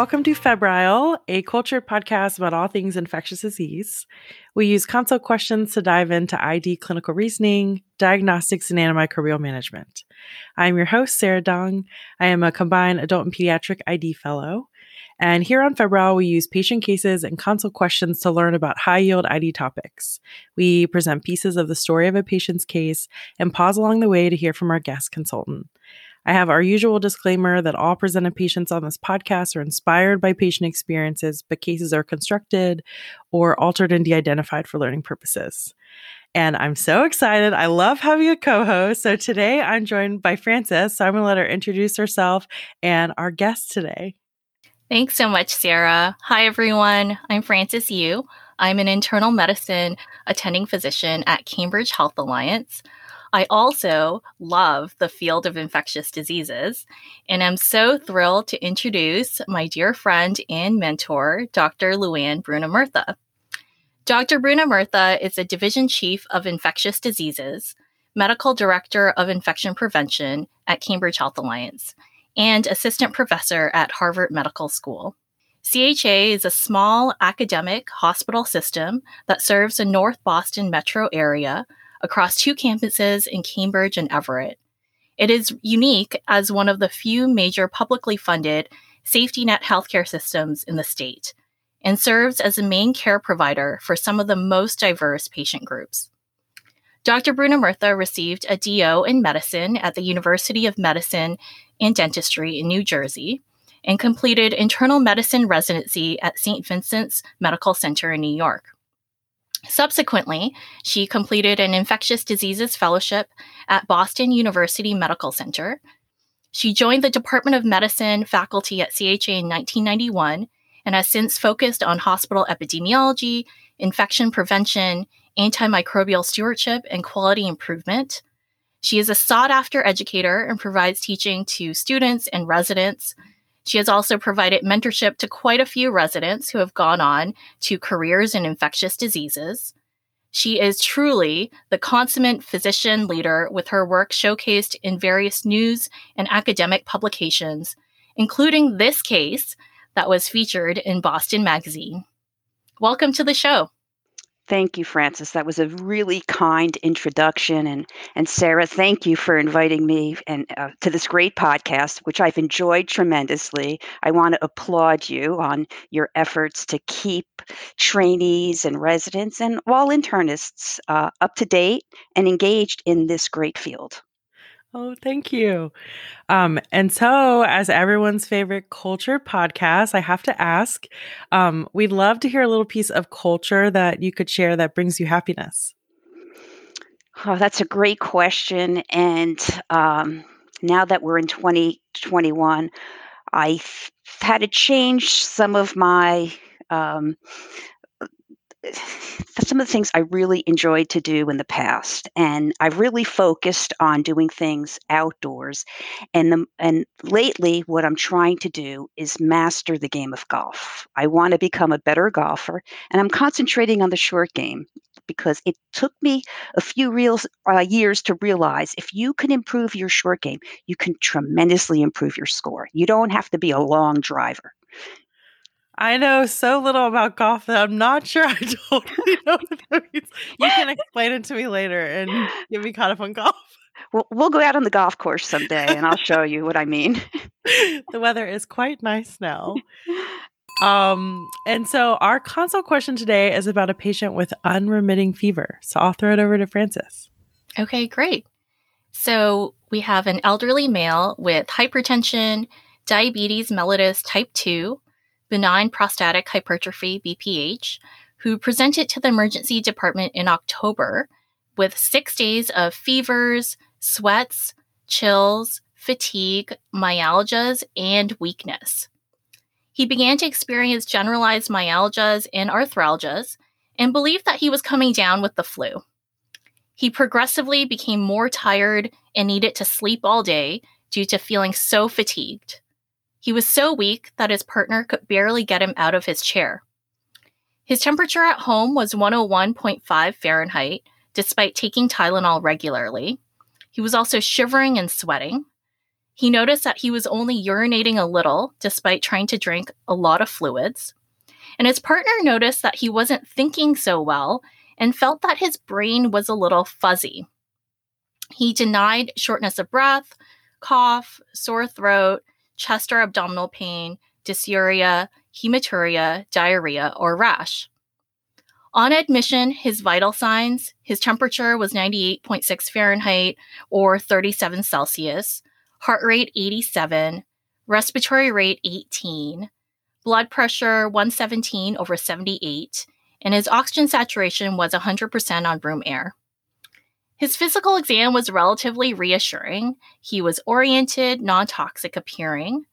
Welcome to Febrile, a culture podcast about all things infectious disease. We use consult questions to dive into ID clinical reasoning, diagnostics, and antimicrobial management. I'm your host, Sarah Dong. I am a combined adult and pediatric ID fellow. And here on Febrile, we use patient cases and consult questions to learn about high yield ID topics. We present pieces of the story of a patient's case and pause along the way to hear from our guest consultant. I have our usual disclaimer that all presented patients on this podcast are inspired by patient experiences, but cases are constructed or altered and de identified for learning purposes. And I'm so excited. I love having a co host. So today I'm joined by Frances. So I'm going to let her introduce herself and our guest today. Thanks so much, Sarah. Hi, everyone. I'm Frances Yu. I'm an internal medicine attending physician at Cambridge Health Alliance. I also love the field of infectious diseases, and I'm so thrilled to introduce my dear friend and mentor, Dr. Luann Bruno-Murtha. Dr. Bruno-Murtha is a division chief of infectious diseases, medical director of infection prevention at Cambridge Health Alliance, and assistant professor at Harvard Medical School. CHA is a small academic hospital system that serves the North Boston metro area across two campuses in Cambridge and Everett. It is unique as one of the few major publicly funded safety net healthcare systems in the state and serves as a main care provider for some of the most diverse patient groups. Dr. Bruno-Murtha received a DO in medicine at the University of Medicine and Dentistry in New Jersey and completed internal medicine residency at St. Vincent's Medical Center in New York. Subsequently, she completed an infectious diseases fellowship at Boston University Medical Center. She joined the Department of Medicine faculty at CHA in 1991 and has since focused on hospital epidemiology, infection prevention, antimicrobial stewardship, and quality improvement. She is a sought after educator and provides teaching to students and residents she has also provided mentorship to quite a few residents who have gone on to careers in infectious diseases. She is truly the consummate physician leader with her work showcased in various news and academic publications, including this case that was featured in Boston Magazine. Welcome to the show. Thank you, Frances. That was a really kind introduction, and and Sarah, thank you for inviting me and uh, to this great podcast, which I've enjoyed tremendously. I want to applaud you on your efforts to keep trainees and residents and all internists uh, up to date and engaged in this great field. Oh, thank you. Um, and so, as everyone's favorite culture podcast, I have to ask um, we'd love to hear a little piece of culture that you could share that brings you happiness. Oh, that's a great question. And um, now that we're in 2021, I've had to change some of my um, some of the things I really enjoyed to do in the past, and I've really focused on doing things outdoors. And the, and lately, what I'm trying to do is master the game of golf. I want to become a better golfer, and I'm concentrating on the short game because it took me a few real uh, years to realize if you can improve your short game, you can tremendously improve your score. You don't have to be a long driver. I know so little about golf that I'm not sure I totally know what that means. You can explain it to me later and get me caught up on golf. We'll, we'll go out on the golf course someday and I'll show you what I mean. the weather is quite nice now. Um, and so our consult question today is about a patient with unremitting fever. So I'll throw it over to Frances. Okay, great. So we have an elderly male with hypertension, diabetes mellitus type 2, benign prostatic hypertrophy, BPH, who presented to the emergency department in October with six days of fevers, sweats, chills, fatigue, myalgias, and weakness. He began to experience generalized myalgias and arthralgias and believed that he was coming down with the flu. He progressively became more tired and needed to sleep all day due to feeling so fatigued. He was so weak that his partner could barely get him out of his chair. His temperature at home was 101.5 Fahrenheit, despite taking Tylenol regularly. He was also shivering and sweating. He noticed that he was only urinating a little despite trying to drink a lot of fluids. And his partner noticed that he wasn't thinking so well and felt that his brain was a little fuzzy. He denied shortness of breath, cough, sore throat, chest or abdominal pain, dysuria, hematuria, diarrhea, or rash. On admission, his vital signs his temperature was 98.6 Fahrenheit or 37 Celsius, heart rate 87, respiratory rate 18, blood pressure 117 over 78, and his oxygen saturation was 100% on room air. His physical exam was relatively reassuring. He was oriented, non toxic appearing.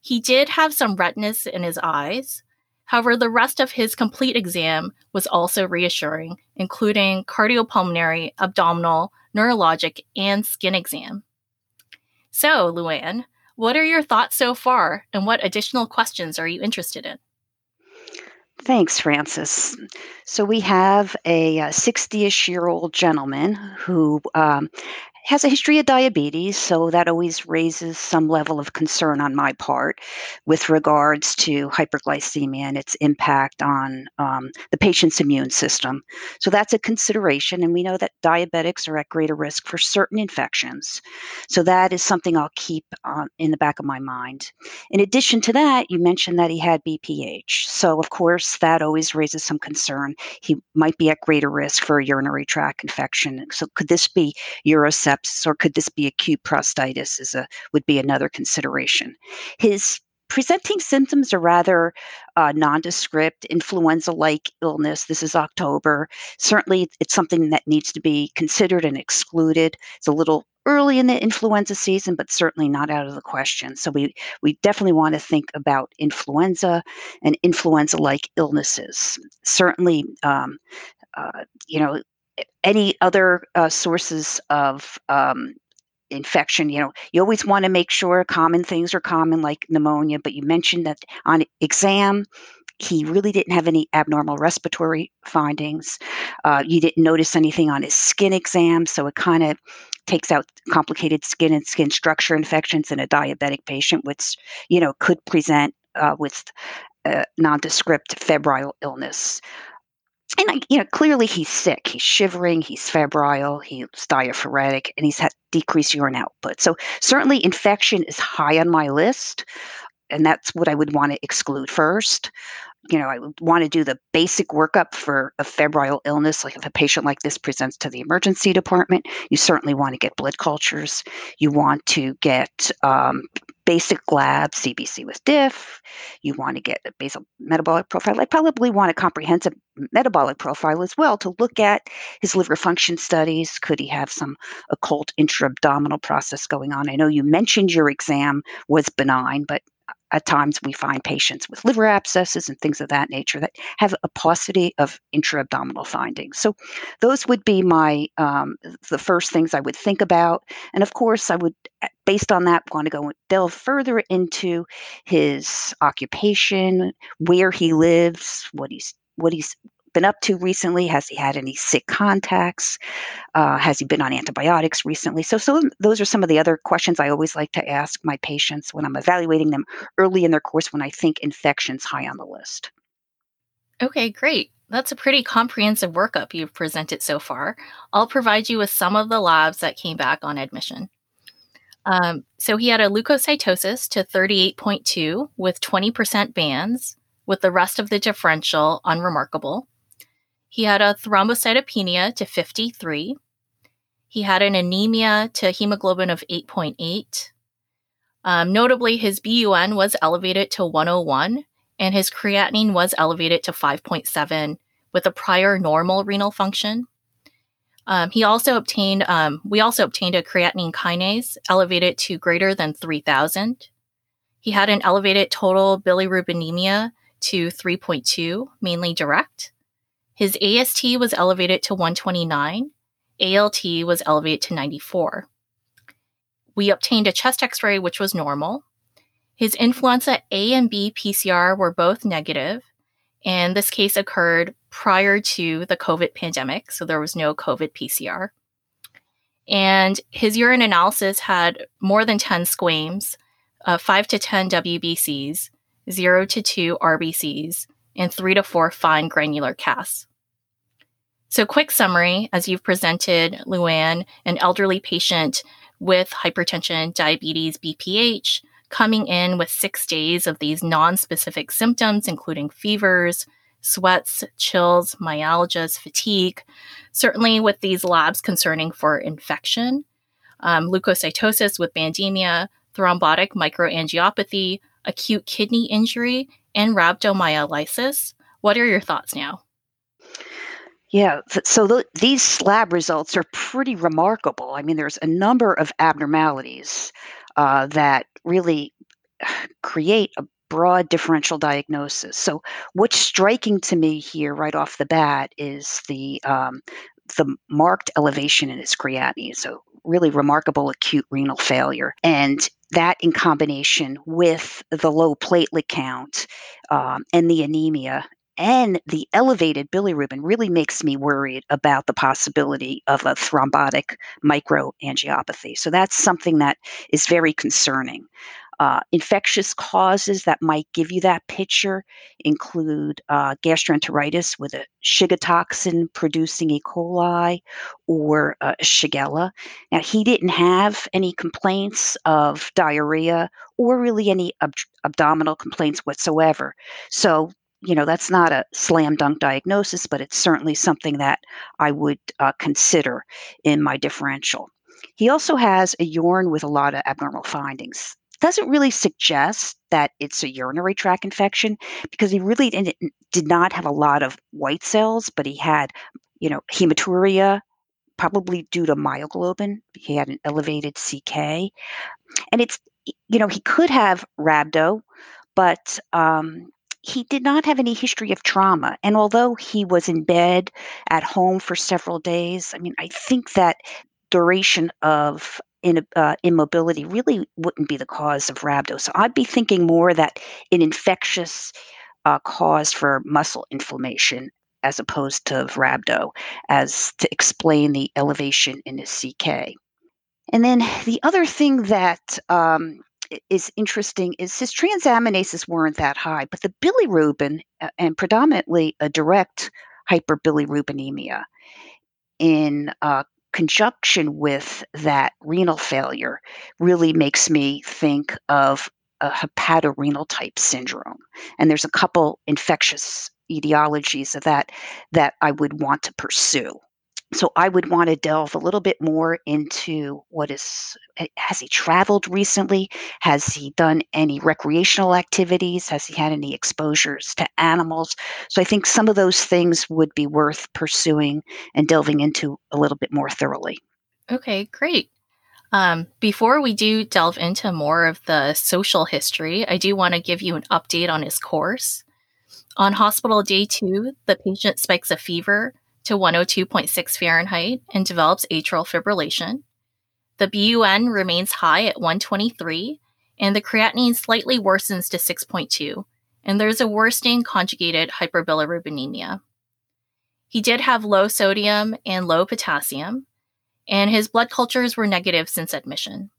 He did have some redness in his eyes. However, the rest of his complete exam was also reassuring, including cardiopulmonary, abdominal, neurologic, and skin exam. So, Luann, what are your thoughts so far, and what additional questions are you interested in? Thanks, Frances. So we have a 60 ish year old gentleman who um, has a history of diabetes, so that always raises some level of concern on my part with regards to hyperglycemia and its impact on um, the patient's immune system. So that's a consideration, and we know that diabetics are at greater risk for certain infections. So that is something I'll keep uh, in the back of my mind. In addition to that, you mentioned that he had BPH. So, of course, that always raises some concern. He might be at greater risk for a urinary tract infection. So, could this be urosepsis? Sepsis or could this be acute prostatitis is a would be another consideration. His presenting symptoms are rather uh, nondescript, influenza like illness. This is October. Certainly, it's something that needs to be considered and excluded. It's a little early in the influenza season, but certainly not out of the question. So, we, we definitely want to think about influenza and influenza like illnesses. Certainly, um, uh, you know, any other uh, sources of um, infection you know you always want to make sure common things are common like pneumonia but you mentioned that on exam he really didn't have any abnormal respiratory findings. Uh, you didn't notice anything on his skin exam so it kind of takes out complicated skin and skin structure infections in a diabetic patient which you know could present uh, with uh, nondescript febrile illness and you know clearly he's sick he's shivering he's febrile he's diaphoretic and he's had decreased urine output. So certainly infection is high on my list and that's what i would want to exclude first you know, I want to do the basic workup for a febrile illness. Like if a patient like this presents to the emergency department, you certainly want to get blood cultures. You want to get um, basic labs, CBC with diff. You want to get a basal metabolic profile. I probably want a comprehensive metabolic profile as well to look at his liver function studies. Could he have some occult intra-abdominal process going on? I know you mentioned your exam was benign, but at times we find patients with liver abscesses and things of that nature that have a paucity of intra-abdominal findings. So those would be my um, the first things I would think about, and of course I would, eh, based on that, want to go delve further into his occupation, where he lives, what he's what he's been up to recently? Has he had any sick contacts? Uh, has he been on antibiotics recently? So, so those are some of the other questions I always like to ask my patients when I'm evaluating them early in their course when I think infection's high on the list. Okay, great. That's a pretty comprehensive workup you've presented so far. I'll provide you with some of the labs that came back on admission. Um, so he had a leukocytosis to 38.2 with 20% bands, with the rest of the differential unremarkable. He had a thrombocytopenia to 53. He had an anemia to hemoglobin of 8.8. Um, notably, his BUN was elevated to 101, and his creatinine was elevated to 5.7 with a prior normal renal function. Um, he also obtained, um, we also obtained a creatinine kinase elevated to greater than 3,000. He had an elevated total bilirubinemia to 3.2, mainly direct. His AST was elevated to 129, ALT was elevated to 94. We obtained a chest x ray, which was normal. His influenza A and B PCR were both negative, and this case occurred prior to the COVID pandemic, so there was no COVID PCR. And his urine analysis had more than 10 squames, uh, 5 to 10 WBCs, 0 to 2 RBCs, and 3 to 4 fine granular casts. So, quick summary as you've presented Luann, an elderly patient with hypertension, diabetes, BPH, coming in with six days of these non specific symptoms, including fevers, sweats, chills, myalgias, fatigue, certainly with these labs concerning for infection, um, leukocytosis with bandemia, thrombotic microangiopathy, acute kidney injury, and rhabdomyolysis. What are your thoughts now? Yeah, so th- these lab results are pretty remarkable. I mean, there's a number of abnormalities uh, that really create a broad differential diagnosis. So, what's striking to me here right off the bat is the um, the marked elevation in his creatinine. So, really remarkable acute renal failure, and that in combination with the low platelet count um, and the anemia and the elevated bilirubin really makes me worried about the possibility of a thrombotic microangiopathy. So that's something that is very concerning. Uh, infectious causes that might give you that picture include uh, gastroenteritis with a Shiga toxin producing E. coli or uh, Shigella. Now, he didn't have any complaints of diarrhea or really any ab- abdominal complaints whatsoever. So, you know, that's not a slam dunk diagnosis, but it's certainly something that I would uh, consider in my differential. He also has a urine with a lot of abnormal findings. Doesn't really suggest that it's a urinary tract infection because he really did not have a lot of white cells, but he had, you know, hematuria, probably due to myoglobin. He had an elevated CK. And it's, you know, he could have rhabdo, but um, he did not have any history of trauma. And although he was in bed at home for several days, I mean, I think that duration of in, uh, immobility really wouldn't be the cause of rhabdo. So I'd be thinking more that an infectious uh, cause for muscle inflammation as opposed to rhabdo as to explain the elevation in his CK. And then the other thing that um, is interesting is his transaminases weren't that high, but the bilirubin and predominantly a direct hyperbilirubinemia in uh, conjunction with that renal failure really makes me think of a hepatorenal type syndrome. And there's a couple infectious etiologies of that that I would want to pursue so I would want to delve a little bit more into what is eh, has he traveled recently? Has he done any recreational activities? Has he had any exposures to animals? So I think some of those things would be worth pursuing and delving into a little bit more thoroughly. Okay, great. Um, before we do delve into more of the social history, I do want to give you an update on his course. On hospital day two, the patient spikes a fever to 102.6 Fahrenheit and develops atrial fibrillation. The BUN remains high at 123, and the creatinine slightly worsens to 6.2, and there's a worsening conjugated hyperbilirubinemia. He did have low sodium and low potassium, and his blood cultures were negative since admission.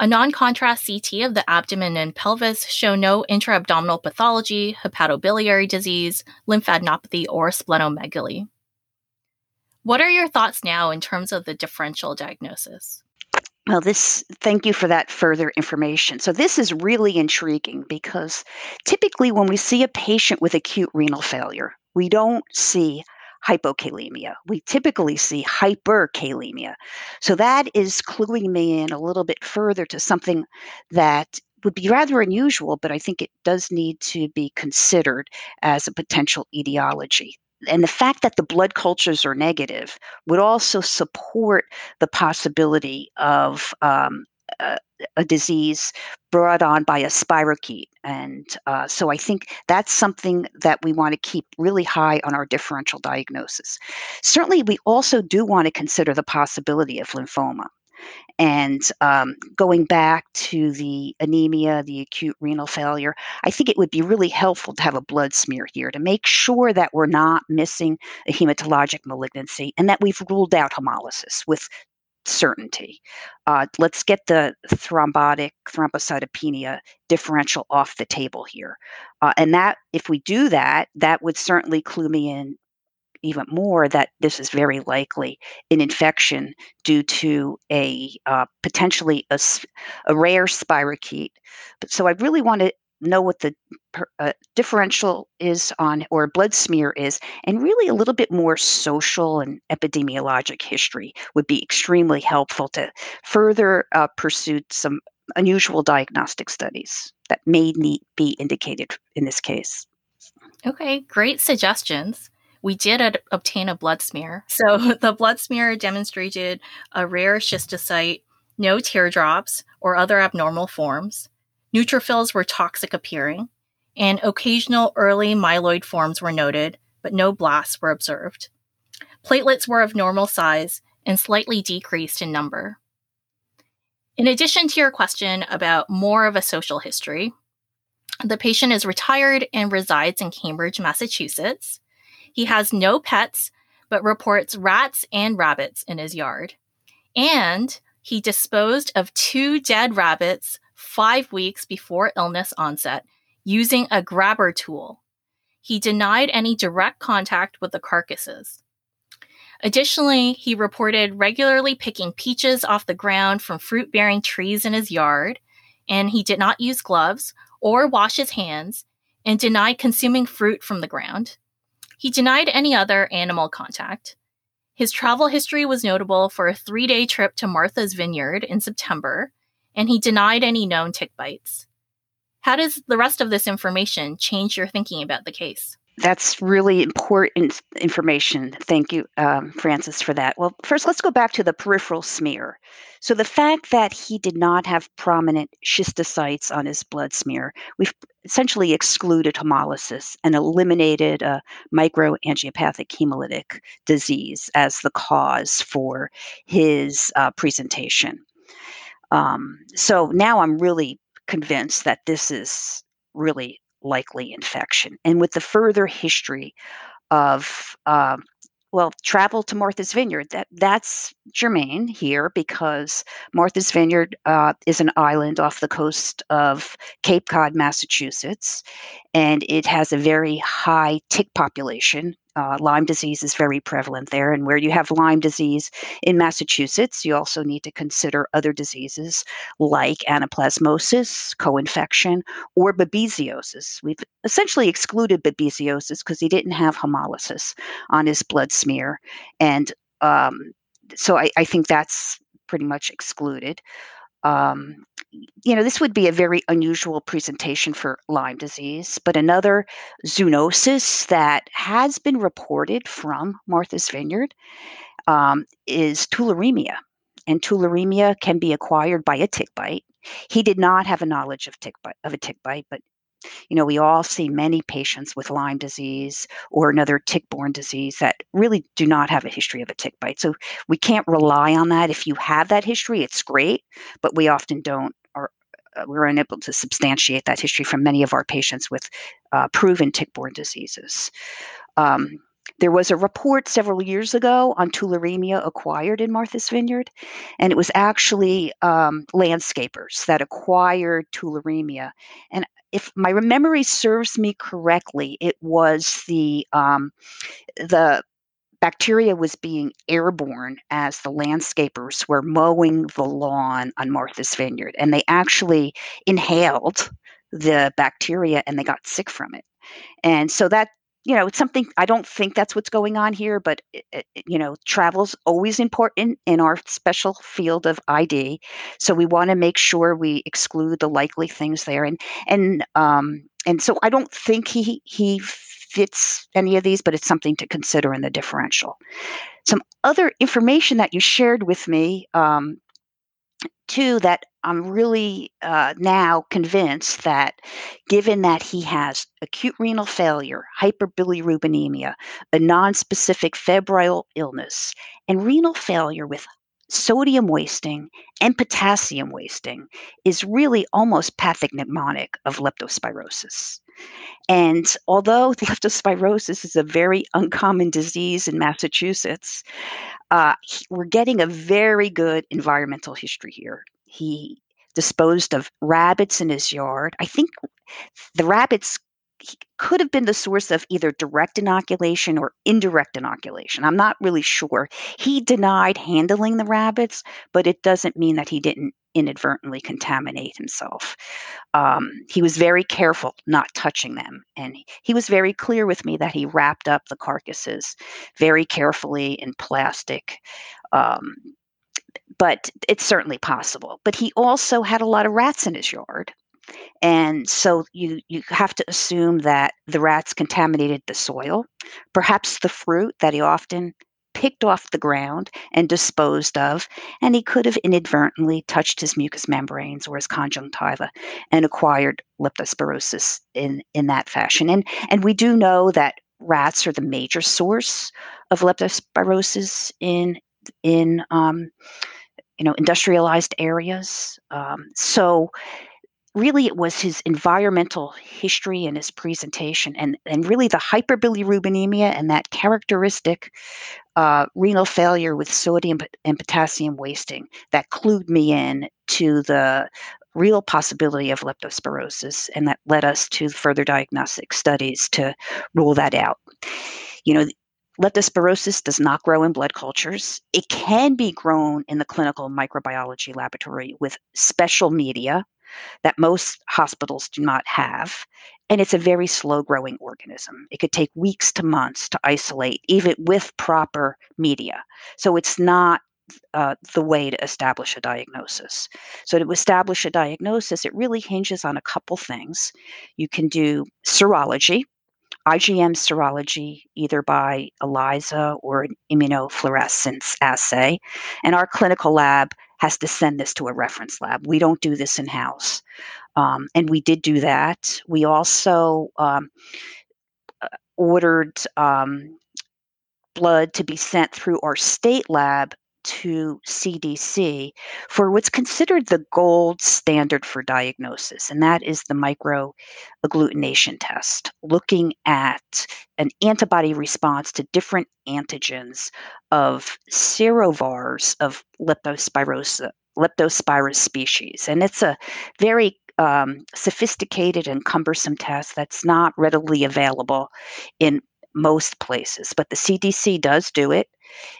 A non contrast CT of the abdomen and pelvis show no intra-abdominal pathology, hepatobiliary disease, lymphadenopathy, or splenomegaly. What are your thoughts now in terms of the differential diagnosis? Well, this, thank you for that further information. So, this is really intriguing because typically when we see a patient with acute renal failure, we don't see hypokalemia. We typically see hyperkalemia. So that is cluing me in a little bit further to something that would be rather unusual, but I think it does need to be considered as a potential etiology. And the fact that the blood cultures are negative would also support the possibility of um, a, a disease brought on by a spirochete. And uh, so I think that's something that we want to keep really high on our differential diagnosis. Certainly, we also do want to consider the possibility of lymphoma. And um, going back to the anemia, the acute renal failure, I think it would be really helpful to have a blood smear here to make sure that we're not missing a hematologic malignancy and that we've ruled out hemolysis with certainty. Uh, let's get the thrombotic thrombocytopenia differential off the table here. Uh, and that, if we do that, that would certainly clue me in even more that this is very likely an infection due to a uh, potentially a, a rare spirochete. But so I really want to know what the uh, differential is on or blood smear is and really a little bit more social and epidemiologic history would be extremely helpful to further uh, pursue some unusual diagnostic studies that may need be indicated in this case. Okay great suggestions. We did ad- obtain a blood smear. So the blood smear demonstrated a rare schistocyte no teardrops or other abnormal forms Neutrophils were toxic appearing, and occasional early myeloid forms were noted, but no blasts were observed. Platelets were of normal size and slightly decreased in number. In addition to your question about more of a social history, the patient is retired and resides in Cambridge, Massachusetts. He has no pets, but reports rats and rabbits in his yard. And he disposed of two dead rabbits five weeks before illness onset using a grabber tool. He denied any direct contact with the carcasses. Additionally, he reported regularly picking peaches off the ground from fruit bearing trees in his yard, and he did not use gloves or wash his hands and denied consuming fruit from the ground. He denied any other animal contact. His travel history was notable for a three day trip to Martha's Vineyard in September, and he denied any known tick bites. How does the rest of this information change your thinking about the case? That's really important information. Thank you, um, Frances, for that. Well, first, let's go back to the peripheral smear. So, the fact that he did not have prominent schistocytes on his blood smear, we've essentially excluded hemolysis and eliminated a microangiopathic hemolytic disease as the cause for his uh, presentation. Um, so now I'm really convinced that this is really likely infection. And with the further history of um, well, travel to Martha's Vineyard. That that's germane here because Martha's Vineyard uh, is an island off the coast of Cape Cod, Massachusetts, and it has a very high tick population. Uh, Lyme disease is very prevalent there, and where you have Lyme disease in Massachusetts, you also need to consider other diseases like anaplasmosis, co-infection, or babesiosis. We've essentially excluded babesiosis because he didn't have hemolysis on his blood smear, and um, so I, I think that's pretty much excluded. Um, you know, this would be a very unusual presentation for Lyme disease, but another zoonosis that has been reported from Martha's Vineyard um, is tularemia. And tularemia can be acquired by a tick bite. He did not have a knowledge of tick bite, of a tick bite, but you know, we all see many patients with Lyme disease or another tick-borne disease that really do not have a history of a tick bite. So we can't rely on that. If you have that history, it's great, but we often don't or uh, we're unable to substantiate that history from many of our patients with uh, proven tick-borne diseases. Um, there was a report several years ago on tularemia acquired in Martha's Vineyard, and it was actually um, landscapers that acquired tularemia. And if my memory serves me correctly, it was the um, the bacteria was being airborne as the landscapers were mowing the lawn on Martha's Vineyard, and they actually inhaled the bacteria and they got sick from it. And so that you know, it's something I don't think that's what's going on here, but it, it, you know, travel's always important in our special field of ID. So we want to make sure we exclude the likely things there, and and um, and so I don't think he he fits any of these, but it's something to consider in the differential. Some other information that you shared with me um, too that I'm really uh, now convinced that given that he has acute renal failure, hyperbilirubinemia, a nonspecific febrile illness, and renal failure with sodium wasting and potassium wasting is really almost pathognomonic of leptospirosis. And although leptospirosis is a very uncommon disease in Massachusetts, uh, we're getting a very good environmental history here. He disposed of rabbits in his yard. I think the rabbits could have been the source of either direct inoculation or indirect inoculation. I'm not really sure. He denied handling the rabbits, but it doesn't mean that he didn't inadvertently contaminate himself. Um, he was very careful not touching them. And he was very clear with me that he wrapped up the carcasses very carefully in plastic. Um, but it's certainly possible. But he also had a lot of rats in his yard. And so you, you have to assume that the rats contaminated the soil, perhaps the fruit that he often picked off the ground and disposed of, and he could have inadvertently touched his mucous membranes or his conjunctiva and acquired leptospirosis in, in that fashion. And, and we do know that rats are the major source of leptospirosis in, in um, you know, industrialized areas. Um, so really it was his environmental history and his presentation and, and really the hyperbilirubinemia and that characteristic uh, renal failure with sodium and potassium wasting that clued me in to the real possibility of leptospirosis and that led us to further diagnostic studies to rule that out you know leptospirosis does not grow in blood cultures it can be grown in the clinical microbiology laboratory with special media that most hospitals do not have. And it's a very slow growing organism. It could take weeks to months to isolate, even with proper media. So it's not uh, the way to establish a diagnosis. So, to establish a diagnosis, it really hinges on a couple things. You can do serology, IgM serology, either by ELISA or an immunofluorescence assay. And our clinical lab has to send this to a reference lab. We don't do this in house. Um, and we did do that. We also um, uh, ordered um, blood to be sent through our state lab to CDC for what's considered the gold standard for diagnosis, and that is the microagglutination test, looking at an antibody response to different antigens of serovars of leptospirus species. And it's a very um, sophisticated and cumbersome test that's not readily available in most places, but the CDC does do it.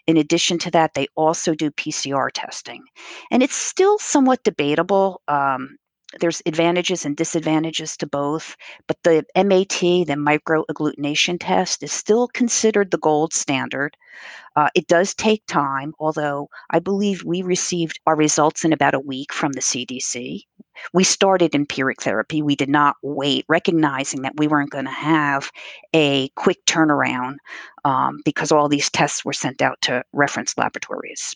In addition to that, they also do PCR testing. And it's still somewhat debatable. Um, there's advantages and disadvantages to both, but the MAT, the microagglutination test, is still considered the gold standard. Uh, it does take time, although I believe we received our results in about a week from the CDC. We started empiric therapy. We did not wait, recognizing that we weren't going to have a quick turnaround um, because all these tests were sent out to reference laboratories.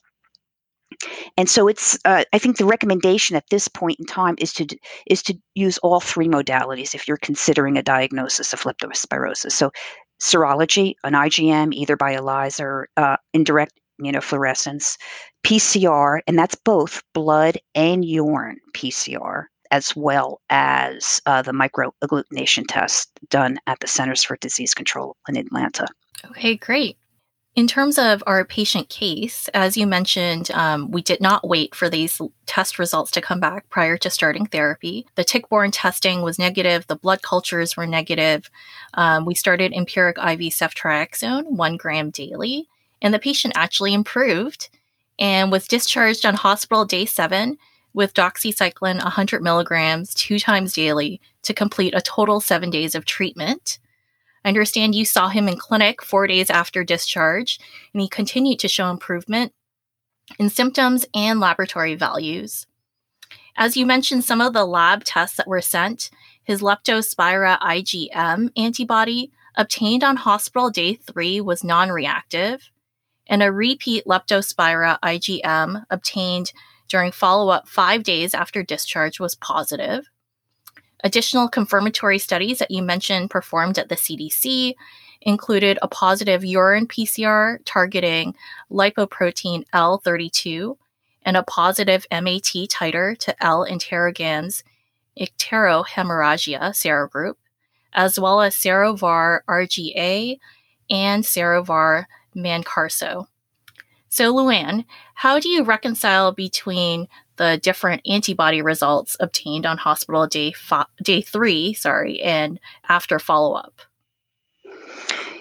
And so it's uh, I think the recommendation at this point in time is to is to use all three modalities if you're considering a diagnosis of leptospirosis. So serology, an IgM either by ELISA or uh, indirect immunofluorescence, PCR, and that's both blood and urine PCR, as well as uh, the microagglutination test done at the Centers for Disease Control in Atlanta. Okay, great. In terms of our patient case, as you mentioned, um, we did not wait for these test results to come back prior to starting therapy. The tick borne testing was negative, the blood cultures were negative. Um, we started empiric IV ceftriaxone, one gram daily, and the patient actually improved and was discharged on hospital day seven with doxycycline 100 milligrams two times daily to complete a total seven days of treatment. I understand you saw him in clinic four days after discharge, and he continued to show improvement in symptoms and laboratory values. As you mentioned, some of the lab tests that were sent, his Leptospira IgM antibody obtained on hospital day three was non reactive, and a repeat Leptospira IgM obtained during follow up five days after discharge was positive. Additional confirmatory studies that you mentioned performed at the CDC included a positive urine PCR targeting lipoprotein L32 and a positive MAT titer to L interrogans icterohaemorrhagiae serogroup, as well as serovar RGA and serovar Mankarso. So, Luann, how do you reconcile between the different antibody results obtained on hospital day fi- day three, sorry, and after follow up?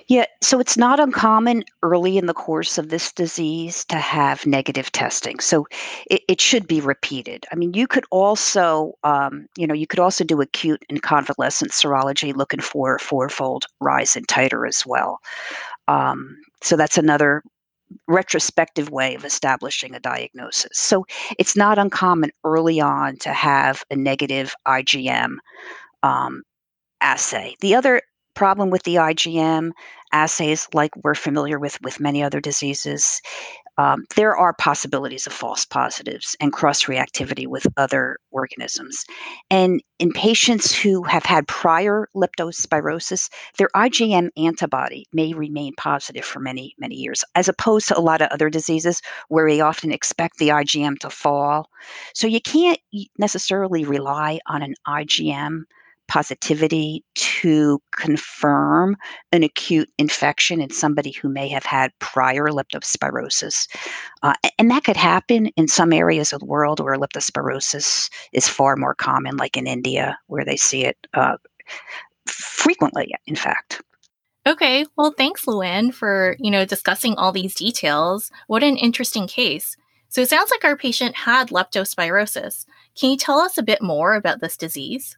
Yeah, so it's not uncommon early in the course of this disease to have negative testing. So it, it should be repeated. I mean, you could also, um, you know, you could also do acute and convalescent serology looking for a fourfold rise in titer as well. Um, so that's another retrospective way of establishing a diagnosis. So it's not uncommon early on to have a negative IgM um, assay. The other problem with the IgM assays, like we're familiar with with many other diseases, um, there are possibilities of false positives and cross reactivity with other organisms. And in patients who have had prior leptospirosis, their IgM antibody may remain positive for many, many years, as opposed to a lot of other diseases where we often expect the IgM to fall. So you can't necessarily rely on an IgM positivity to confirm an acute infection in somebody who may have had prior leptospirosis. Uh, and that could happen in some areas of the world where leptospirosis is far more common, like in India, where they see it uh, frequently, in fact. Okay, well, thanks, Luann, for you know discussing all these details. What an interesting case. So it sounds like our patient had leptospirosis. Can you tell us a bit more about this disease?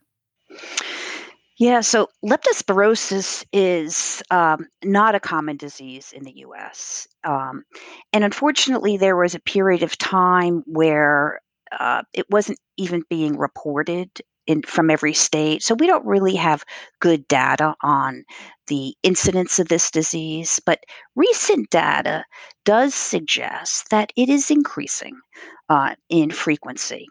Yeah, so leptospirosis is um, not a common disease in the US. Um, and unfortunately, there was a period of time where uh, it wasn't even being reported in, from every state. So we don't really have good data on the incidence of this disease. But recent data does suggest that it is increasing uh, in frequency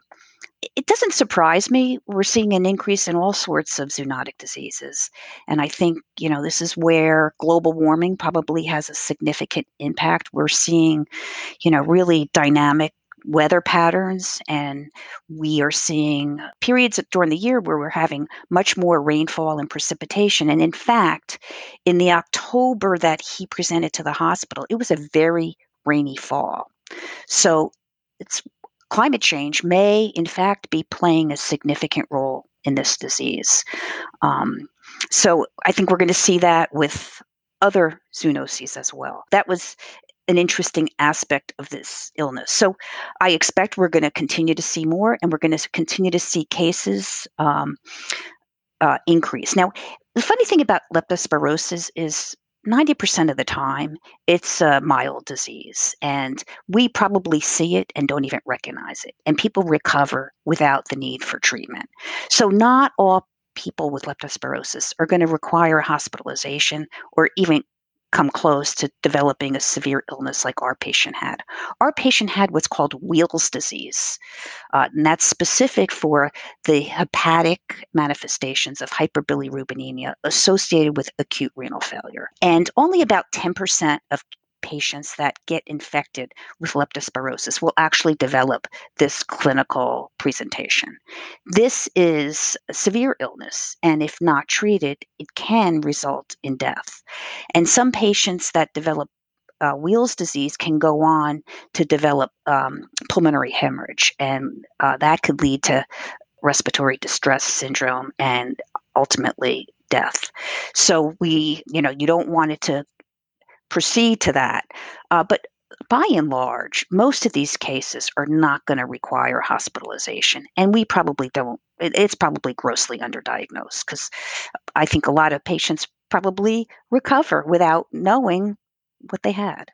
it doesn't surprise me. We're seeing an increase in all sorts of zoonotic diseases. And I think, you know, this is where global warming probably has a significant impact. We're seeing, you know, really dynamic weather patterns and we are seeing periods during the year where we're having much more rainfall and precipitation and in fact in the october that he presented to the hospital it was a very rainy fall so it's climate change may, in fact, be playing a significant role in this disease. Um, so I think we're going to see that with other zoonoses as well. That was an interesting aspect of this illness. So I expect we're going to continue to see more and we're going to continue to see cases um, uh, increase. Now, the funny thing about leptospirosis is 90% of the time, it's a mild disease, and we probably see it and don't even recognize it. And people recover without the need for treatment. So, not all people with leptospirosis are going to require hospitalization or even come close to developing a severe illness like our patient had. Our patient had what's called Weil's disease, uh, and that's specific for the hepatic manifestations of hyperbilirubinemia associated with acute renal failure. And only about 10% of patients that get infected with leptospirosis will actually develop this clinical presentation. This is a severe illness, and if not treated, it can result in death. And some patients that develop uh, Weil's disease can go on to develop um, pulmonary hemorrhage, and uh, that could lead to respiratory distress syndrome and ultimately death. So we, you know, you don't want it to proceed to that. Uh, but by and large, most of these cases are not going to require hospitalization. And we probably don't, it, it's probably grossly underdiagnosed because I think a lot of patients probably recover without knowing what they had.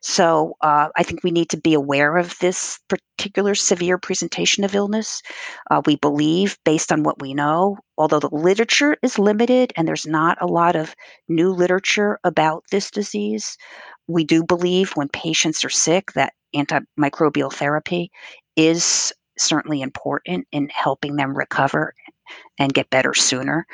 So uh, I think we need to be aware of this particular severe presentation of illness. Uh, we believe, based on what we know, although the literature is limited and there's not a lot of new literature about this disease, we do believe when patients are sick that antimicrobial therapy is certainly important in helping them recover and get better sooner.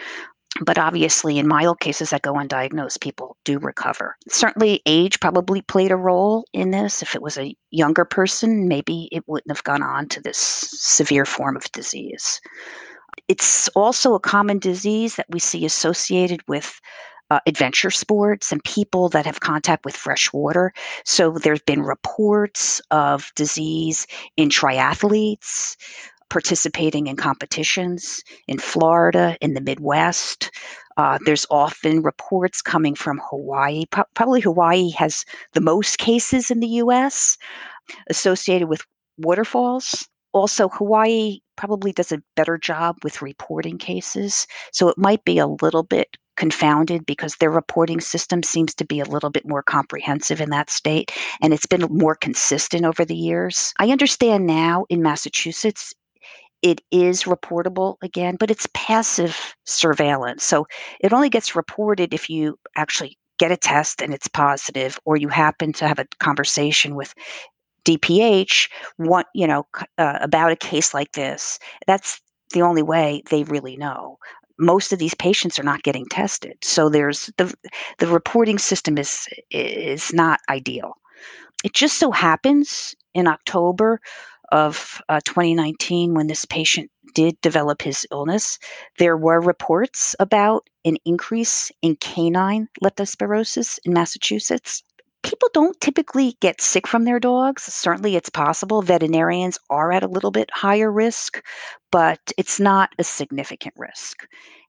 But obviously, in mild cases that go undiagnosed, people do recover. Certainly, age probably played a role in this. If it was a younger person, maybe it wouldn't have gone on to this severe form of disease. It's also a common disease that we see associated with uh, adventure sports and people that have contact with fresh water. So there's been reports of disease in triathletes participating in competitions in Florida, in the Midwest. Uh, there's often reports coming from Hawaii. Pro- probably Hawaii has the most cases in the US associated with waterfalls. Also, Hawaii probably does a better job with reporting cases. So it might be a little bit confounded because their reporting system seems to be a little bit more comprehensive in that state and it's been more consistent over the years. I understand now in Massachusetts it is reportable again, but it's passive surveillance. So it only gets reported if you actually get a test and it's positive, or you happen to have a conversation with DPH, want you know uh, about a case like this. That's the only way they really know. Most of these patients are not getting tested, so there's the the reporting system is is not ideal. It just so happens in October of uh, 2019, when this patient did develop his illness, there were reports about an increase in canine leptospirosis in Massachusetts. People don't typically get sick from their dogs. Certainly, it's possible. Veterinarians are at a little bit higher risk, but it's not a significant risk.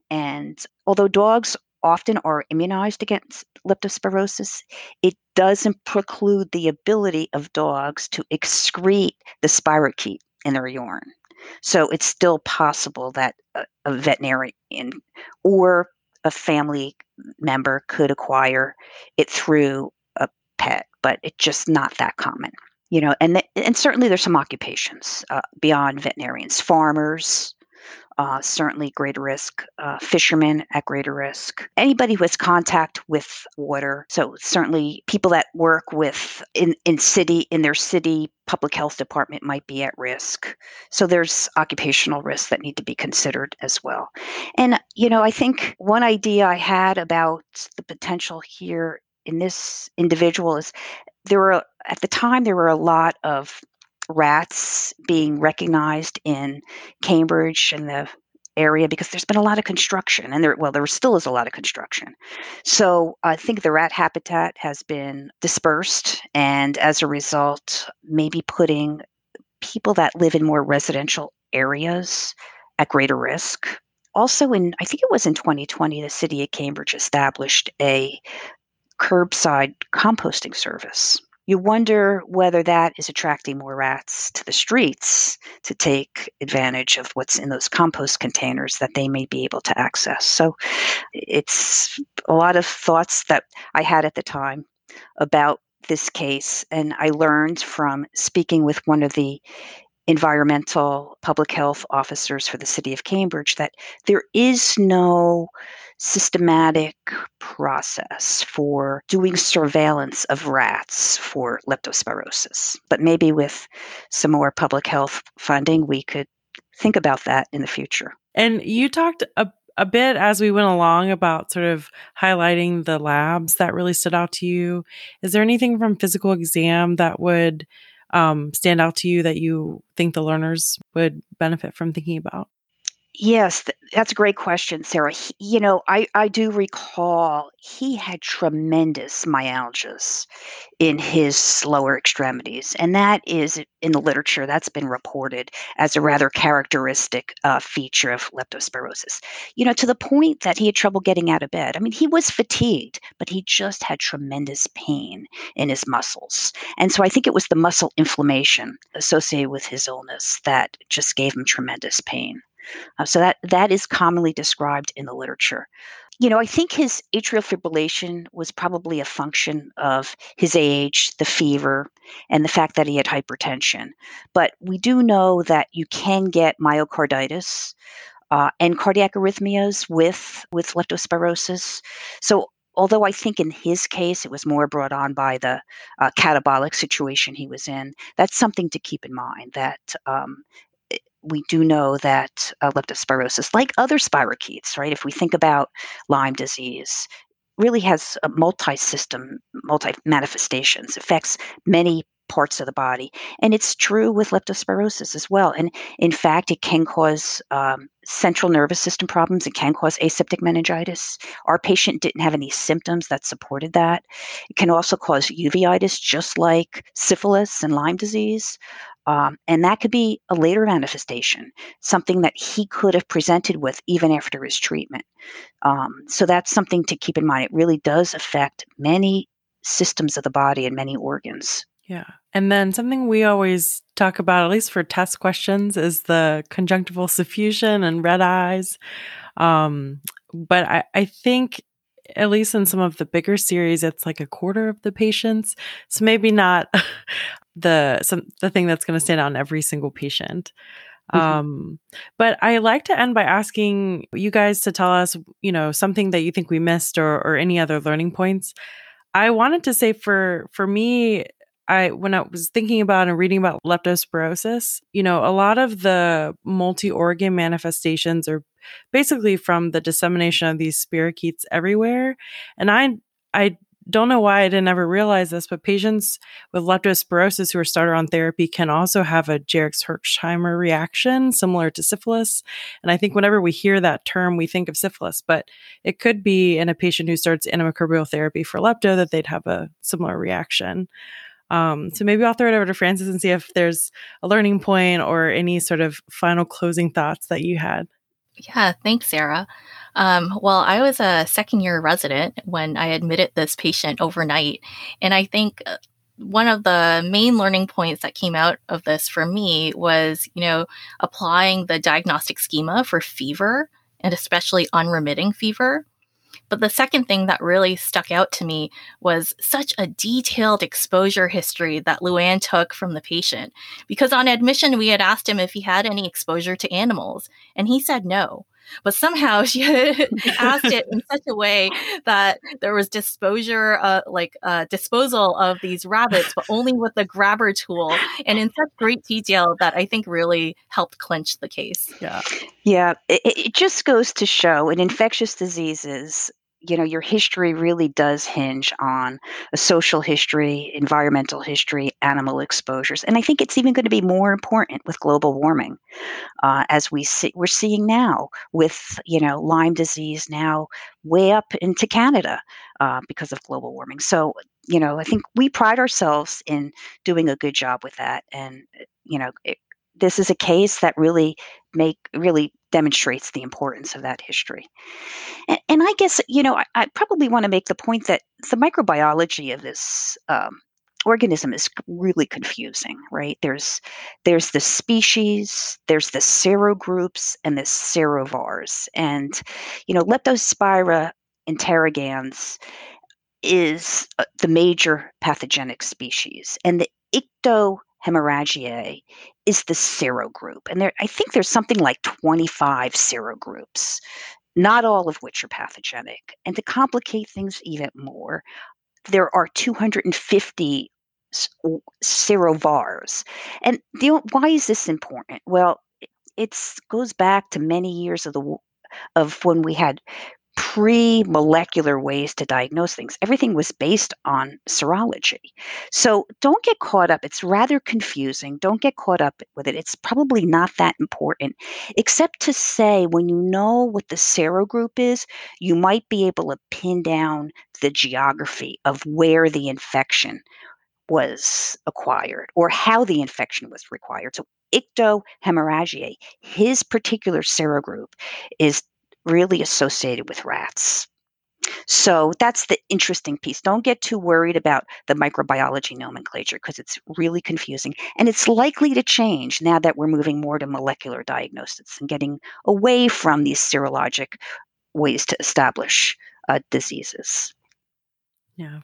And although dogs often are immunized against leptospirosis, it doesn't preclude the ability of dogs to excrete the spirochete in their urine. So it's still possible that a, a veterinarian or a family member could acquire it through a pet, but it's just not that common. You know, and th- and certainly there's some occupations uh, beyond veterinarians, farmers, uh, certainly greater risk. Uh, fishermen at greater risk. Anybody who has contact with water. So certainly people that work with in, in city in their city public health department might be at risk. So there's occupational risks that need to be considered as well. And you know, I think one idea I had about the potential here in this individual is there were at the time there were a lot of rats being recognized in Cambridge and the area because there's been a lot of construction and there well there still is a lot of construction. So i think the rat habitat has been dispersed and as a result maybe putting people that live in more residential areas at greater risk. Also in i think it was in 2020 the city of cambridge established a curbside composting service you wonder whether that is attracting more rats to the streets to take advantage of what's in those compost containers that they may be able to access. So it's a lot of thoughts that I had at the time about this case. And I learned from speaking with one of the environmental public health officers for the city of Cambridge that there is no systematic process for doing surveillance of rats for leptospirosis. But maybe with some more public health funding, we could think about that in the future. And you talked a, a bit as we went along about sort of highlighting the labs that really stood out to you. Is there anything from physical exam that would um, stand out to you that you think the learners would benefit from thinking about? Yes, th- that's a great question, Sarah. He, you know, I, I do recall he had tremendous myalgias in his lower extremities, and that is in the literature that's been reported as a rather characteristic uh, feature of leptospirosis. You know, to the point that he had trouble getting out of bed. I mean, he was fatigued, but he just had tremendous pain in his muscles, and so I think it was the muscle inflammation associated with his illness that just gave him tremendous pain. Uh, so that that is commonly described in the literature. You know, I think his atrial fibrillation was probably a function of his age, the fever, and the fact that he had hypertension. But we do know that you can get myocarditis uh, and cardiac arrhythmias with with leptospirosis. So although I think in his case it was more brought on by the uh, catabolic situation he was in, that's something to keep in mind that um, we do know that uh, leptospirosis, like other spirochetes, right? If we think about Lyme disease, really has a multi-system, multi manifestations, affects many parts of the body. And it's true with leptospirosis as well. And in fact, it can cause um, central nervous system problems. It can cause aseptic meningitis. Our patient didn't have any symptoms that supported that. It can also cause uveitis, just like syphilis and Lyme disease. Um, and that could be a later manifestation, something that he could have presented with even after his treatment. Um, so that's something to keep in mind. It really does affect many systems of the body and many organs. Yeah. And then something we always talk about, at least for test questions, is the conjunctival suffusion and red eyes. Um, but I, I think, at least in some of the bigger series, it's like a quarter of the patients. So maybe not the some the thing that's going to stand out in every single patient. Mm-hmm. Um, but I like to end by asking you guys to tell us, you know, something that you think we missed or, or any other learning points. I wanted to say for for me, I when I was thinking about and reading about leptospirosis, you know, a lot of the multi-organ manifestations are basically from the dissemination of these spirochetes everywhere. And I I don't know why I didn't ever realize this, but patients with leptospirosis who are started on therapy can also have a Jarisch-Herxheimer reaction similar to syphilis. And I think whenever we hear that term, we think of syphilis, but it could be in a patient who starts antimicrobial therapy for lepto that they'd have a similar reaction. Um, so maybe I'll throw it over to Frances and see if there's a learning point or any sort of final closing thoughts that you had. Yeah, thanks, Sarah. Um, well, I was a second year resident when I admitted this patient overnight. And I think uh, one of the main learning points that came out of this for me was, you know, applying the diagnostic schema for fever and especially unremitting fever. But the second thing that really stuck out to me was such a detailed exposure history that Luann took from the patient. Because on admission, we had asked him if he had any exposure to animals, and he said no. But somehow she asked it in such a way that there was disposure, uh, like uh, disposal of these rabbits, but only with the grabber tool, and in such great detail that I think really helped clinch the case. Yeah, yeah. It, it just goes to show in infectious diseases, you know your history really does hinge on a social history environmental history animal exposures and i think it's even going to be more important with global warming uh, as we see we're seeing now with you know lyme disease now way up into canada uh, because of global warming. So you know i think we pride ourselves in doing a good job with that and you know it, this is a case that really make really demonstrates the importance of that history. And, and I guess, you know, I, I probably want to make the point that the microbiology of this um, organism is really confusing, right? There's there's the species, there's the serogroups, and the serovars. And, you know, Leptospira interrogans is uh, the major pathogenic species. And the icto hemorrhagiae is the serogroup. And there, I think there's something like 25 serogroups, not all of which are pathogenic. And to complicate things even more, there are 250 serovars. And the, why is this important? Well, it goes back to many years of the of when we had pre molecular ways to diagnose things. Everything was based on serology. So don't get caught up. It's rather confusing. Don't get caught up with it. It's probably not that important, except to say when you know what the serogroup is, you might be able to pin down the geography of where the infection was acquired or how the infection was required. So icterohaemorrhagiae, his particular serogroup is really associated with rats. So that's the interesting piece. Don't get too worried about the microbiology nomenclature because it's really confusing and it's likely to change now that we're moving more to molecular diagnosis and getting away from these serologic ways to establish uh, diseases. Yeah.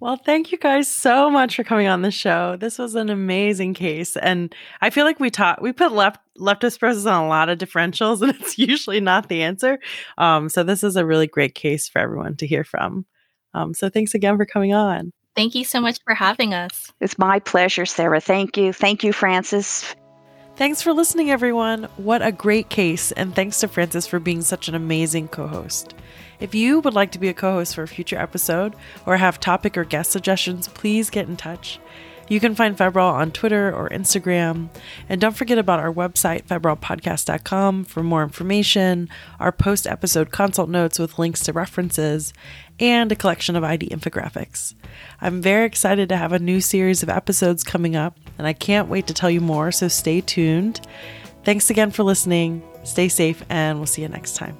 Well, thank you guys so much for coming on the show. This was an amazing case, and I feel like we taught we put left leptospirosis on a lot of differentials, and it's usually not the answer. Um, so this is a really great case for everyone to hear from. Um, so thanks again for coming on. Thank you so much for having us. It's my pleasure, Sarah. Thank you. Thank you, Frances. Thanks for listening, everyone. What a great case, and thanks to Frances for being such an amazing co host. If you would like to be a co host for a future episode or have topic or guest suggestions, please get in touch. You can find Febrile on Twitter or Instagram. And don't forget about our website, febrilepodcast.com, for more information, our post episode consult notes with links to references, and a collection of ID infographics. I'm very excited to have a new series of episodes coming up, and I can't wait to tell you more, so stay tuned. Thanks again for listening. Stay safe, and we'll see you next time.